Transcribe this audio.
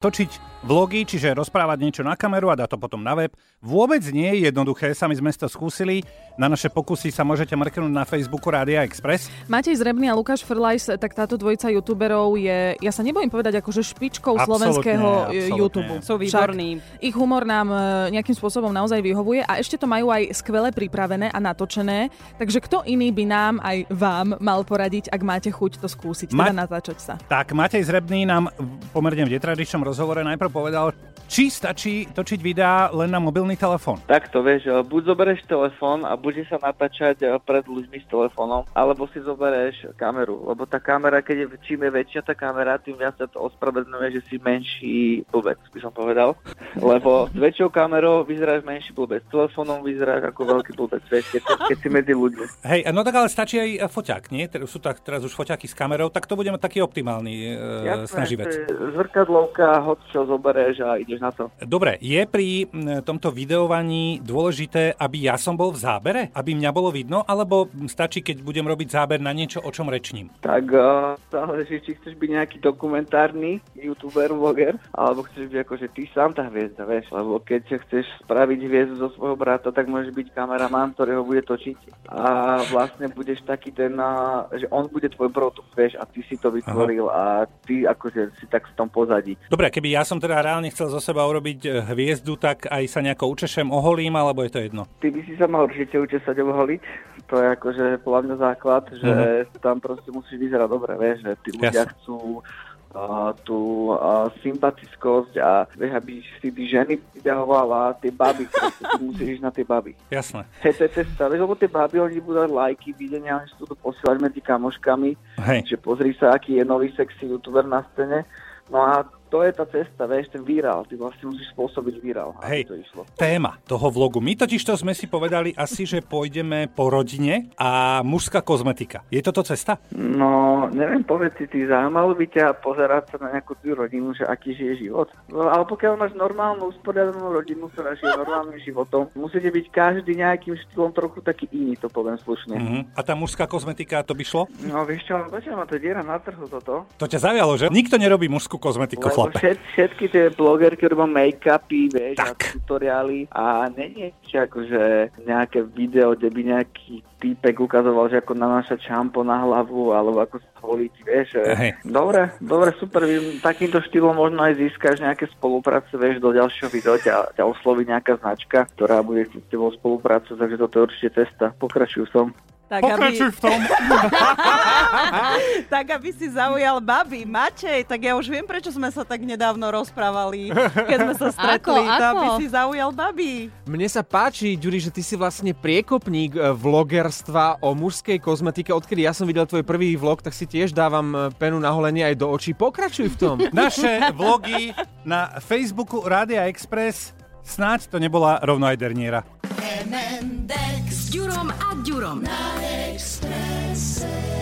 Točiť vlogy, čiže rozprávať niečo na kameru a dať to potom na web, vôbec nie je jednoduché, sami sme to skúsili. Na naše pokusy sa môžete mrknúť na Facebooku Rádia Express. Matej Zrebný a Lukáš Frlajs, tak táto dvojica youtuberov je, ja sa nebojím povedať, akože špičkou Absolútne, slovenského absolútne. YouTube. Sú výborní. Však ich humor nám e, nejakým spôsobom naozaj vyhovuje a ešte to majú aj skvele pripravené a natočené, takže kto iný by nám aj vám mal poradiť, ak máte chuť to skúsiť, teda Ma- natáčať sa. Tak Matej Zrebný nám pomerne v netradičnom rozhovore najprv povedal, či stačí točiť videá len na mobilný telefón. Takto, vieš, e, buď zoberieš telefón a bude sa natáčať e, pred ľuďmi s telefónom, alebo si zoberieš kameru, lebo tá kamera, keď je, čím je väčšia tá kamera, tým viac sa to ospravedlňuje, že si menší blbec, by som povedal. Lebo s väčšou kamerou vyzeráš menší blbec, s telefónom vyzeráš ako veľký blbec, vieš, keď, keď si medzi ľuďmi. Hej, no tak ale stačí aj foťák, nie? Sú tak, teraz už foťáky s kamerou, tak to budeme taký optimálny e, snaživec. to zrkadlovka, hoď čo zoberieš a ideš na to. Dobre, je pri tomto videovaní dôležité, aby ja som bol v zábere? Aby mňa bolo vidno? Alebo stačí, keď budem robiť záber na niečo, o čom rečním? Tak uh, záleží, či chceš byť nejaký dokumentárny youtuber, vloger, alebo chceš byť akože ty sám tá hviezda, vieš, lebo keď chceš spraviť hviezdu zo svojho brata, tak môžeš byť kameraman, ktorý ho bude točiť a vlastne budeš taký ten, uh, že on bude tvoj produkt, vieš, a ty si to vytvoril a ty akože si tak v tom pozadí. Dobre, keby ja som teda reálne chcel zo seba urobiť e, hviezdu, tak aj sa nejako učešem, oholím, alebo je to jedno? Ty by si sa mal určite učesať oholiť, to je akože podľa mňa základ, že tam proste musíš vyzerať dobre, vieš, že tí ľudia Jasne. chcú a tú a, sympatickosť a vieš, aby si tí ženy vyťahovala tie baby, proste, ty musíš ísť na tie baby. Jasné. Hej, to je cesta, vieš, lebo tie baby, oni budú dať lajky, videnia, oni si to posielať medzi kamoškami, Hej. že pozri sa, aký je nový sexy youtuber na scéne. No a to je tá cesta, vieš, ten virál, ty vlastne musíš spôsobiť virál, Hej. to išlo. Téma toho vlogu. My totiž to sme si povedali asi, že pôjdeme po rodine a mužská kozmetika. Je toto cesta? No, neviem, povedz si, ty zaujímalo by ťa pozerať sa na nejakú tú rodinu, že aký žije život. No, ale pokiaľ máš normálnu, usporiadanú rodinu, ktorá žije normálnym životom, musíte byť každý nejakým štýlom trochu taký iný, to poviem slušne. Mm. Mhm. A tá mužská kozmetika, to by šlo? No vieš čo, ma to diera na trhu toto. To ťa zavialo, že? Nikto nerobí mužskú kozmetiku, Lebo chlape. všet, všetky tie blogerky robia make-upy, vieš, Tak. a tutoriály a není ešte akože nejaké video, kde by nejaký týpek ukazoval, že ako nanášať šampo na hlavu, alebo ako sa holiť, vieš. Hej. Dobre, dobre, super, takýmto štýlom možno aj získaš nejaké spolupráce, vieš, do ďalšieho videa ťa, ťa osloví nejaká značka, ktorá bude s tebou spolupracovať, takže toto je určite cesta. Pokračuj som. Tak aby, v tom. tak aby si zaujal baby. Matej, tak ja už viem, prečo sme sa tak nedávno rozprávali, keď sme sa stretli. Ako, To, aby ako? si zaujal baby. Mne sa páči, Ďuri, že ty si vlastne priekopník e, vlogerstva o mužskej kozmetike. Odkedy ja som videl tvoj prvý vlog, tak si tiež dávam e, penu na holenie aj do očí. Pokračuj v tom. Naše vlogy na Facebooku Rádia Express Snáď to nebola rovno aj derniera. M&X s Ďurom a Ďurom. Na Expresse.